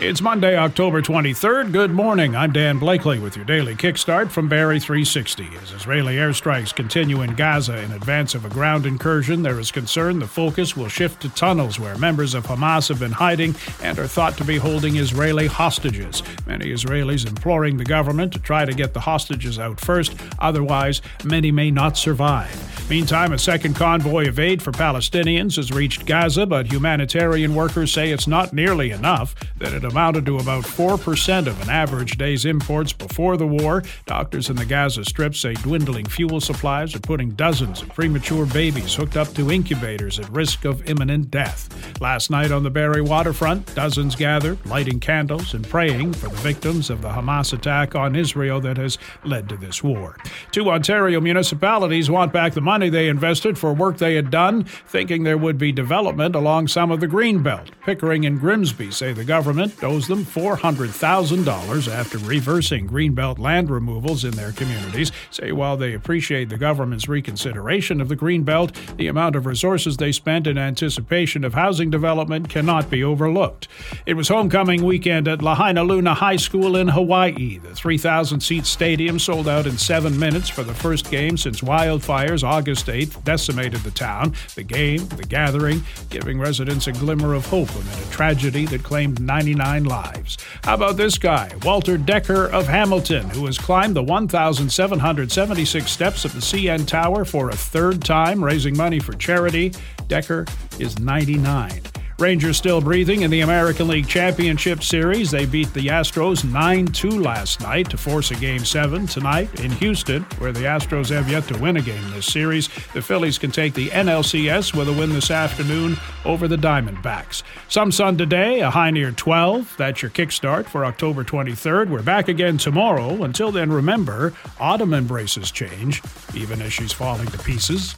It's Monday, October 23rd. Good morning. I'm Dan Blakely with your daily kickstart from Barrie 360. As Israeli airstrikes continue in Gaza in advance of a ground incursion, there is concern the focus will shift to tunnels where members of Hamas have been hiding and are thought to be holding Israeli hostages. Many Israelis imploring the government to try to get the hostages out first, otherwise, many may not survive. Meantime, a second convoy of aid for Palestinians has reached Gaza, but humanitarian workers say it's not nearly enough, that it amounted to about 4% of an average day's imports before the war. Doctors in the Gaza Strip say dwindling fuel supplies are putting dozens of premature babies hooked up to incubators at risk of imminent death. Last night on the Barrie waterfront, dozens gathered, lighting candles and praying for the victims of the Hamas attack on Israel that has led to this war. Two Ontario municipalities want back the money money they invested for work they had done, thinking there would be development along some of the Greenbelt. Pickering and Grimsby say the government owes them $400,000 after reversing Greenbelt land removals in their communities. Say while they appreciate the government's reconsideration of the Greenbelt, the amount of resources they spent in anticipation of housing development cannot be overlooked. It was homecoming weekend at Lahainaluna High School in Hawaii. The 3,000 seat stadium sold out in seven minutes for the first game since wildfires August August 8th decimated the town. The game, the gathering, giving residents a glimmer of hope amid a tragedy that claimed 99 lives. How about this guy, Walter Decker of Hamilton, who has climbed the 1,776 steps of the CN Tower for a third time, raising money for charity? Decker is 99. Rangers still breathing in the American League Championship Series. They beat the Astros 9 2 last night to force a Game 7 tonight in Houston, where the Astros have yet to win a game this series. The Phillies can take the NLCS with a win this afternoon over the Diamondbacks. Some sun today, a high near 12. That's your kickstart for October 23rd. We're back again tomorrow. Until then, remember, autumn embraces change, even as she's falling to pieces.